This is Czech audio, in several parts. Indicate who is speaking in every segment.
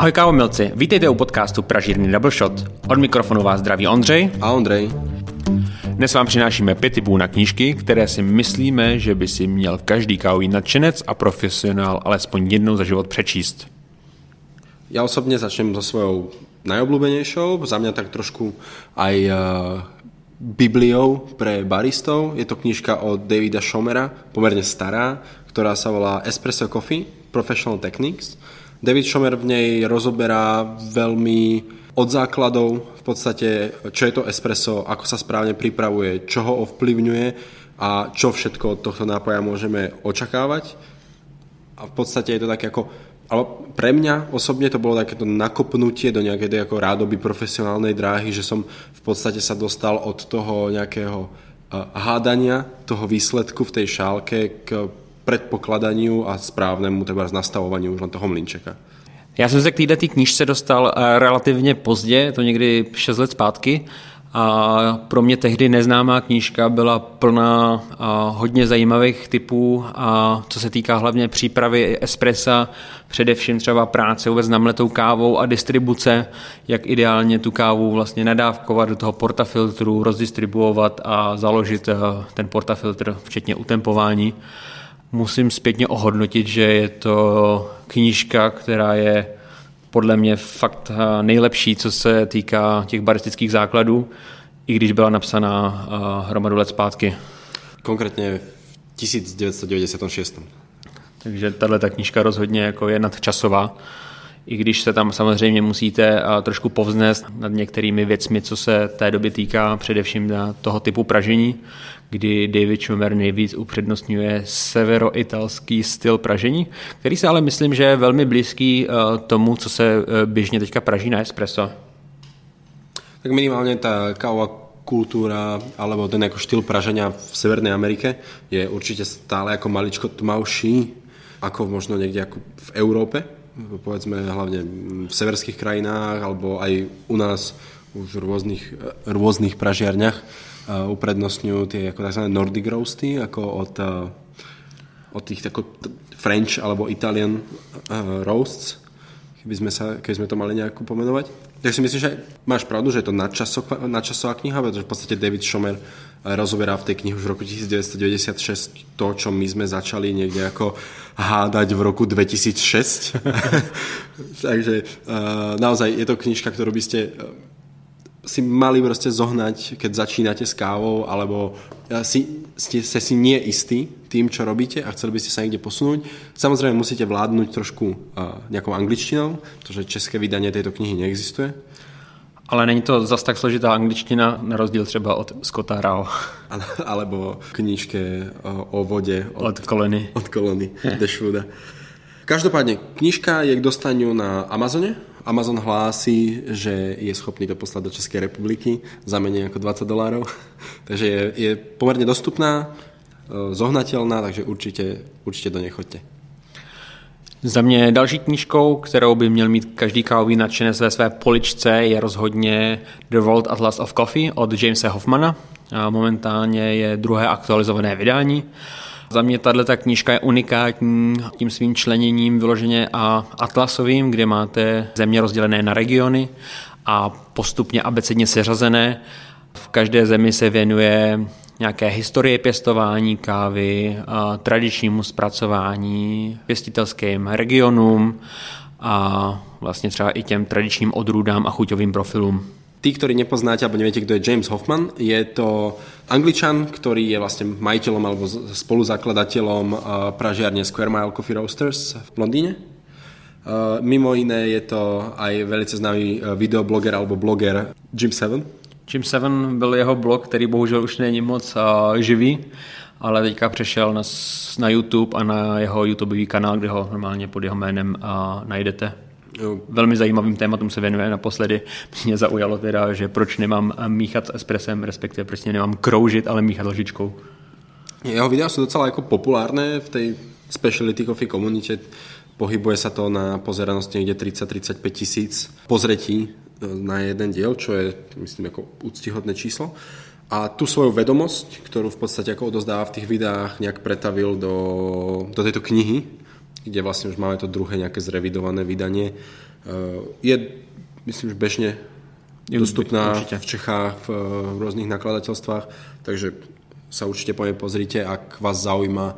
Speaker 1: Ahoj kávomilci, vítejte u podcastu Pražírny Double Shot. Od mikrofonu vás zdraví Ondřej.
Speaker 2: A Ondřej.
Speaker 1: Dnes vám přinášíme pět typů na knížky, které si myslíme, že by si měl každý kávový nadšenec a profesionál alespoň jednou za život přečíst.
Speaker 2: Já osobně začnem so svojou najobľúbenejšou, za mňa tak trošku aj uh, bibliou pre baristov. Je to knižka od Davida Schomera, pomerne stará, ktorá sa volá Espresso Coffee, Professional Techniques. David Schomer v nej rozoberá veľmi od základov v podstate, čo je to espresso, ako sa správne pripravuje, čo ho ovplyvňuje a čo všetko od tohto nápoja môžeme očakávať. A v podstate je to také ako ale pre mňa osobne to bolo takéto nakopnutie do nejakej ako rádoby profesionálnej dráhy, že som v podstate sa dostal od toho nejakého hádania toho výsledku v tej šálke k predpokladaniu a správnému teda nastavovaniu už len toho mlinčeka.
Speaker 1: Já jsem se k této knížce dostal eh, relativně pozdě, to někdy 6 let zpátky, a pro mě tehdy neznámá knížka byla plná hodně zajímavých typů, a co se týká hlavně přípravy espressa, především třeba práce vůbec namletou kávou a distribuce, jak ideálně tu kávu vlastně nadávkovat do toho portafiltru, rozdistribuovat a založit eh, ten portafiltr, včetně utempování. Musím zpětně ohodnotit, že je to knížka, která je podle mě fakt eh, nejlepší, co se týká těch baristických základů, i když byla napsaná eh, hromadu let zpátky.
Speaker 2: Konkrétně v 1996.
Speaker 1: Takže tahle ta knížka rozhodně jako je nadčasová i když se tam samozřejmě musíte trošku povznést nad některými věcmi, co se té doby týká především na toho typu pražení, kdy David Schumer nejvíc upřednostňuje severoitalský styl pražení, který se ale myslím, že je velmi blízký tomu, co se e, běžně teďka praží na espresso.
Speaker 2: Tak minimálně ta kávová kultúra alebo ten jako štýl praženia v Severnej Amerike je určite stále ako maličko tmavší ako možno niekde ako v Európe povedzme hlavne v severských krajinách alebo aj u nás už v rôznych, rôznych pražiarniach uprednostňujú tie ako tzv. Nordic roasty ako od, od tých tako French alebo Italian roasts keby sme, sa, keby sme to mali nejako pomenovať. Tak si myslím, že máš pravdu, že je to nadčasová, nadčasová kniha, pretože v podstate David Schomer rozoberá v tej knihe už v roku 1996 to, čo my sme začali niekde ako hádať v roku 2006. Takže uh, naozaj je to knižka, ktorú by ste si mali prostě zohnať, keď začínate s kávou, alebo si, ste, ste si nie istí tým, čo robíte a chceli by ste sa niekde posunúť. Samozrejme musíte vládnuť trošku uh, nejakou angličtinou, protože české vydanie tejto knihy neexistuje.
Speaker 1: Ale není to zas tak složitá angličtina, na rozdíl třeba od Scotta Rao.
Speaker 2: Alebo knižke o, o vode
Speaker 1: od, od kolony.
Speaker 2: Od kolony Dashwooda. Každopádne, knižka je k dostaniu na Amazone. Amazon hlásí, že je schopný to poslať do Českej republiky za menej ako 20 dolárov. takže je, je pomerne dostupná, e, zohnateľná, takže určite, určite do nej chodte.
Speaker 1: Za mě další knížkou, kterou by měl mít každý kávový nadšenec ve své poličce, je rozhodně The World Atlas of Coffee od Jamesa Hoffmana. Momentálně je druhé aktualizované vydání. Za mě tahle knížka je unikátní tím svým členěním vyloženě a atlasovým, kde máte země rozdělené na regiony a postupně abecedně seřazené. V každé zemi se věnuje nějaké historie pěstování kávy, tradičnímu zpracování, pěstitelským regionům a vlastně třeba i těm tradičním odrůdám a chuťovým profilům.
Speaker 2: Tí, ktorí nepoznáte alebo neviete, kto je James Hoffman, je to angličan, ktorý je vlastne majiteľom alebo spoluzakladateľom pražiarne Square Mile Coffee Roasters v Londýne. Mimo iné je to aj velice známý videobloger alebo bloger Jim Seven,
Speaker 1: Jim Seven byl jeho blog, který bohužel už není moc živý, ale teďka přešel na, na YouTube a na jeho YouTubeový kanál, kde ho normálně pod jeho jménem najdete. Velmi zajímavým tématům se věnuje. Naposledy mě zaujalo teda, že proč nemám míchat s espresem, respektive proč nemám kroužit, ale míchat lžičkou.
Speaker 2: Jeho videa jsou docela jako populárné v té speciality coffee komunitě. Pohybuje se to na pozeranosti někde 30-35 tisíc pozretí na jeden diel, čo je, myslím, ako úctihodné číslo. A tu svoju vedomosť, ktorú v podstate ako odozdáva v tých videách, nejak pretavil do, do tejto knihy, kde vlastne už máme to druhé nejaké zrevidované vydanie, Je, myslím, že bežne dostupná určite. v Čechách v, v rôznych nakladateľstvách, takže sa určite po pozrite, ak vás zaujíma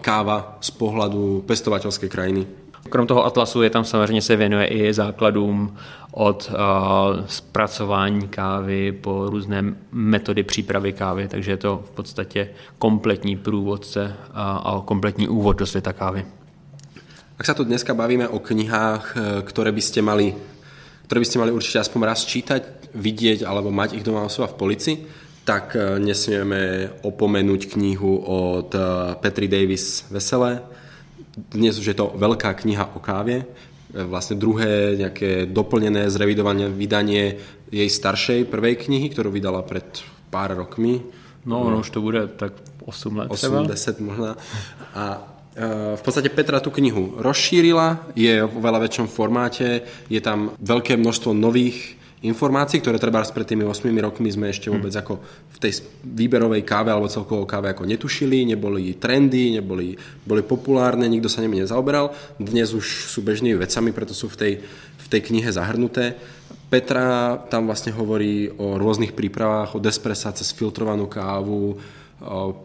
Speaker 2: káva z pohľadu pestovateľskej krajiny.
Speaker 1: Krom toho atlasu je tam samozřejmě se věnuje i základům od uh, zpracování kávy po různé metody přípravy kávy, takže je to v podstatě kompletní průvodce a, a kompletní úvod do světa kávy.
Speaker 2: Ak sa tu dneska bavíme o knihách, e, ktoré by ste mali, ktoré by ste mali určite aspoň raz čítať, vidieť alebo mať ich doma u seba v polici, tak e, nesmieme opomenúť knihu od e, Petri Davis Veselé, dnes už je to veľká kniha o káve, vlastne druhé nejaké doplnené, zrevidované vydanie jej staršej prvej knihy, ktorú vydala pred pár rokmi.
Speaker 1: No, no už to bude tak 8 let 8,
Speaker 2: 10 možná. A v podstate Petra tú knihu rozšírila, je v veľa väčšom formáte, je tam veľké množstvo nových informácií, ktoré treba pred tými 8 rokmi sme ešte vôbec ako v tej výberovej káve alebo celkovo káve ako netušili, neboli trendy, neboli boli populárne, nikto sa nimi nezaoberal. Dnes už sú bežnými vecami, preto sú v tej, v tej knihe zahrnuté. Petra tam vlastne hovorí o rôznych prípravách, od espressa cez filtrovanú kávu,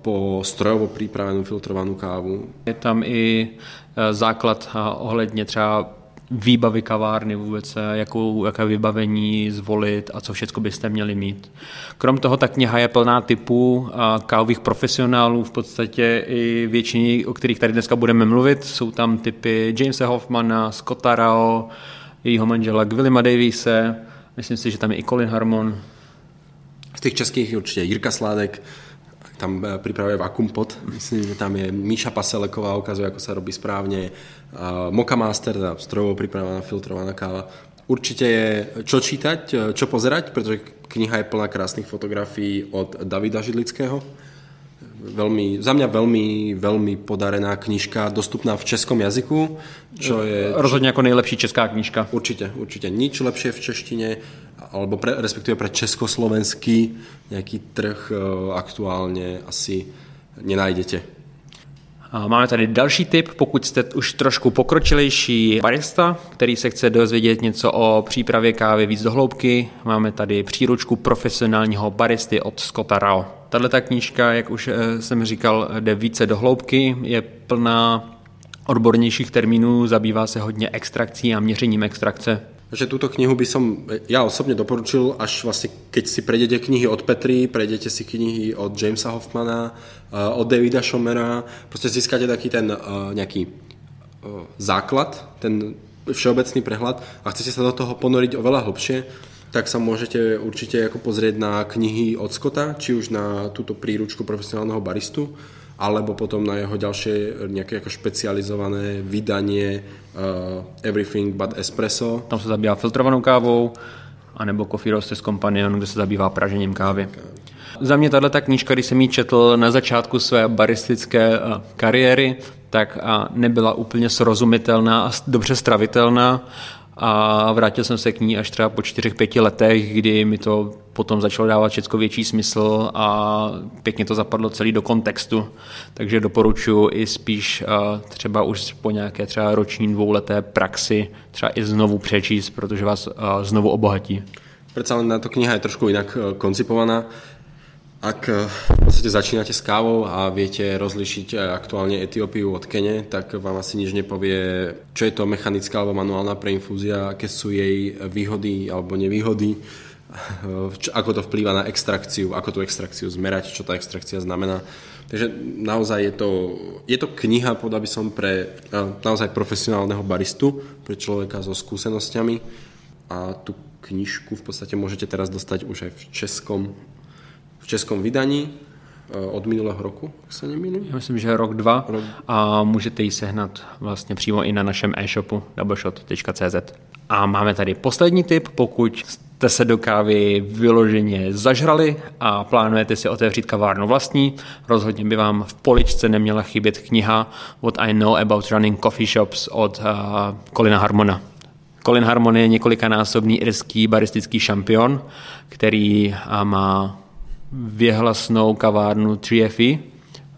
Speaker 2: po strojovo připravenou filtrovanou kávu.
Speaker 1: Je tam i e, základ ohledně třeba výbavy kavárny vůbec, jakou, jaké vybavení zvolit a co všechno byste měli mít. Krom toho ta kniha je plná typů kávových profesionálů, v podstatě i většiny, o kterých tady dneska budeme mluvit. Jsou tam typy Jamesa Hoffmana, Scotta Rao, jejího manžela Gwillima Davise, myslím si, že tam je i Colin Harmon.
Speaker 2: Z těch českých určitě Jirka Sládek, tam eh, pripravuje vakuum pod, myslím, že tam je Míša Paseleková, ukazuje, ako sa robí správne, Moka Master, teda strojovo pripravená filtrovaná káva. Určite je čo čítať, eh, čo pozerať, pretože kniha je plná krásnych fotografií od Davida Židlického. Veľmi, za mňa veľmi, veľmi podarená knižka, dostupná v českom jazyku, čo je...
Speaker 1: Rozhodně jako nejlepší česká knižka.
Speaker 2: Určite, určite. Nič lepšie v češtine alebo pre, respektíve pre československý nejaký trh eh, aktuálně asi nenájdete.
Speaker 1: Máme tady další tip, pokud jste už trošku pokročilejší barista, který se chce dozvědět něco o přípravě kávy víc dohloubky. Máme tady příručku profesionálního baristy od Scotta Rao. Tahle ta knížka, jak už eh, jsem říkal, jde více dohloubky, je plná odbornějších termínů, zabývá se hodně extrakcí a měřením extrakce.
Speaker 2: Takže túto knihu by som ja osobne doporučil, až vlastne keď si prejdete knihy od Petry, prejdete si knihy od Jamesa Hoffmana, uh, od Davida Schomera, proste získate taký ten uh, nejaký základ, ten všeobecný prehľad a chcete sa do toho ponoriť oveľa hlbšie, tak sa môžete určite ako pozrieť na knihy od Scotta, či už na túto príručku profesionálneho baristu, alebo potom na jeho ďalšie nejaké ako špecializované vydanie uh, Everything but Espresso.
Speaker 1: Tam se zabývá filtrovanou kávou, anebo Coffee Roasters Companion, kde se zabývá pražením kávy. Za mě tahle knížka, když jsem ji četl na začátku své baristické uh, kariéry, tak uh, nebyla úplně srozumitelná a dobře stravitelná a vrátil jsem se k ní až třeba po čtyřech, pěti letech, kdy mi to potom začalo dávat všechno větší smysl a pěkně to zapadlo celý do kontextu. Takže doporučuji i spíš třeba už po nějaké třeba roční dvouleté praxi třeba i znovu přečíst, protože vás znovu obohatí.
Speaker 2: Predsa len táto kniha je trošku inak e, koncipovaná. Ak eh, v podstate začínate s kávou a viete rozlišiť eh, aktuálne Etiópiu od Kene, tak vám asi nič nepovie, čo je to mechanická alebo manuálna preinfúzia, aké sú jej výhody alebo nevýhody, čo, ako to vplýva na extrakciu, ako tú extrakciu zmerať, čo tá extrakcia znamená. Takže naozaj je to, je to kniha, podľa by som, pre eh, naozaj profesionálneho baristu, pre človeka so skúsenosťami a tú knižku v podstate môžete teraz dostať už aj v českom v českom vydaní eh, od minulého roku, se nemýlím.
Speaker 1: Já myslím, že rok, dva rok. a můžete ji sehnat vlastně přímo i na našem e-shopu doubleshot.cz. A máme tady poslední tip, pokud jste se do kávy vyloženě zažrali a plánujete si otevřít kavárnu vlastní, rozhodně by vám v poličce neměla chybět kniha What I Know About Running Coffee Shops od uh, Colina Harmona. Colin Harmon je několikanásobný irský baristický šampion, který má věhlasnou kavárnu 3FE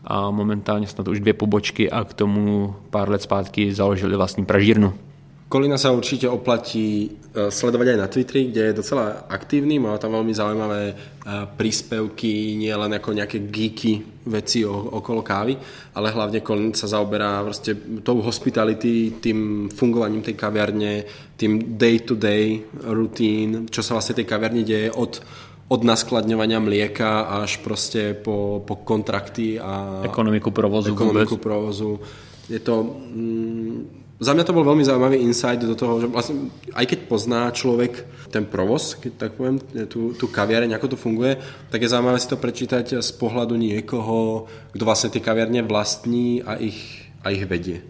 Speaker 1: a momentálně snad už dvě pobočky a k tomu pár let zpátky založili vlastní pražírnu.
Speaker 2: Kolina sa určite oplatí e, sledovať aj na Twitteri, kde je docela aktívny, má tam veľmi zaujímavé e, príspevky, nie len ako nejaké geeky veci okolo kávy, ale hlavne Colin sa zaoberá vlastne tou hospitality, tým fungovaním tej kaviarne, tým day-to-day routine, čo sa vlastne tej kaviarne deje od od naskladňovania mlieka až prostě po, po kontrakty a
Speaker 1: ekonomiku provozu.
Speaker 2: Ekonomiku vůbec. provozu. Je to... Mm, za mňa to bol veľmi zaujímavý insight do toho, že vlastne aj keď pozná človek ten provoz, keď tak poviem, tú, tú kaviareň, ako to funguje, tak je zaujímavé si to prečítať z pohľadu niekoho, kto vlastne tie kaviarne vlastní a ich, a ich vedie.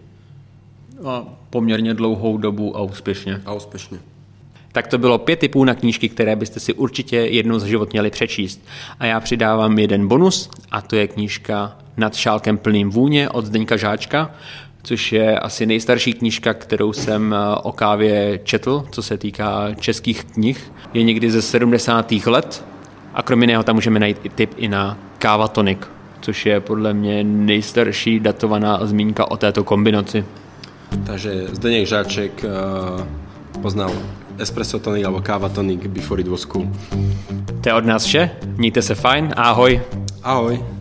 Speaker 1: A poměrně dlouhou dobu a úspěšně.
Speaker 2: A úspěšně.
Speaker 1: Tak to bylo pět typů na knížky, které byste si určitě jednou za život měli přečíst. A já přidávám jeden bonus, a to je knížka Nad šálkem plným vůně od Zdeňka Žáčka, což je asi nejstarší knížka, kterou jsem eh, o kávě četl, co se týká českých knih. Je někdy ze 70. let a kromě jiného tam můžeme najít i tip i na káva tonic, což je podle mě nejstarší datovaná zmínka o této kombinaci.
Speaker 2: Takže Zdeněk Žáček uh, poznal espresso tonic alebo káva tonic before it was cool.
Speaker 1: To je od nás vše, mějte se fajn, ahoj.
Speaker 2: Ahoj.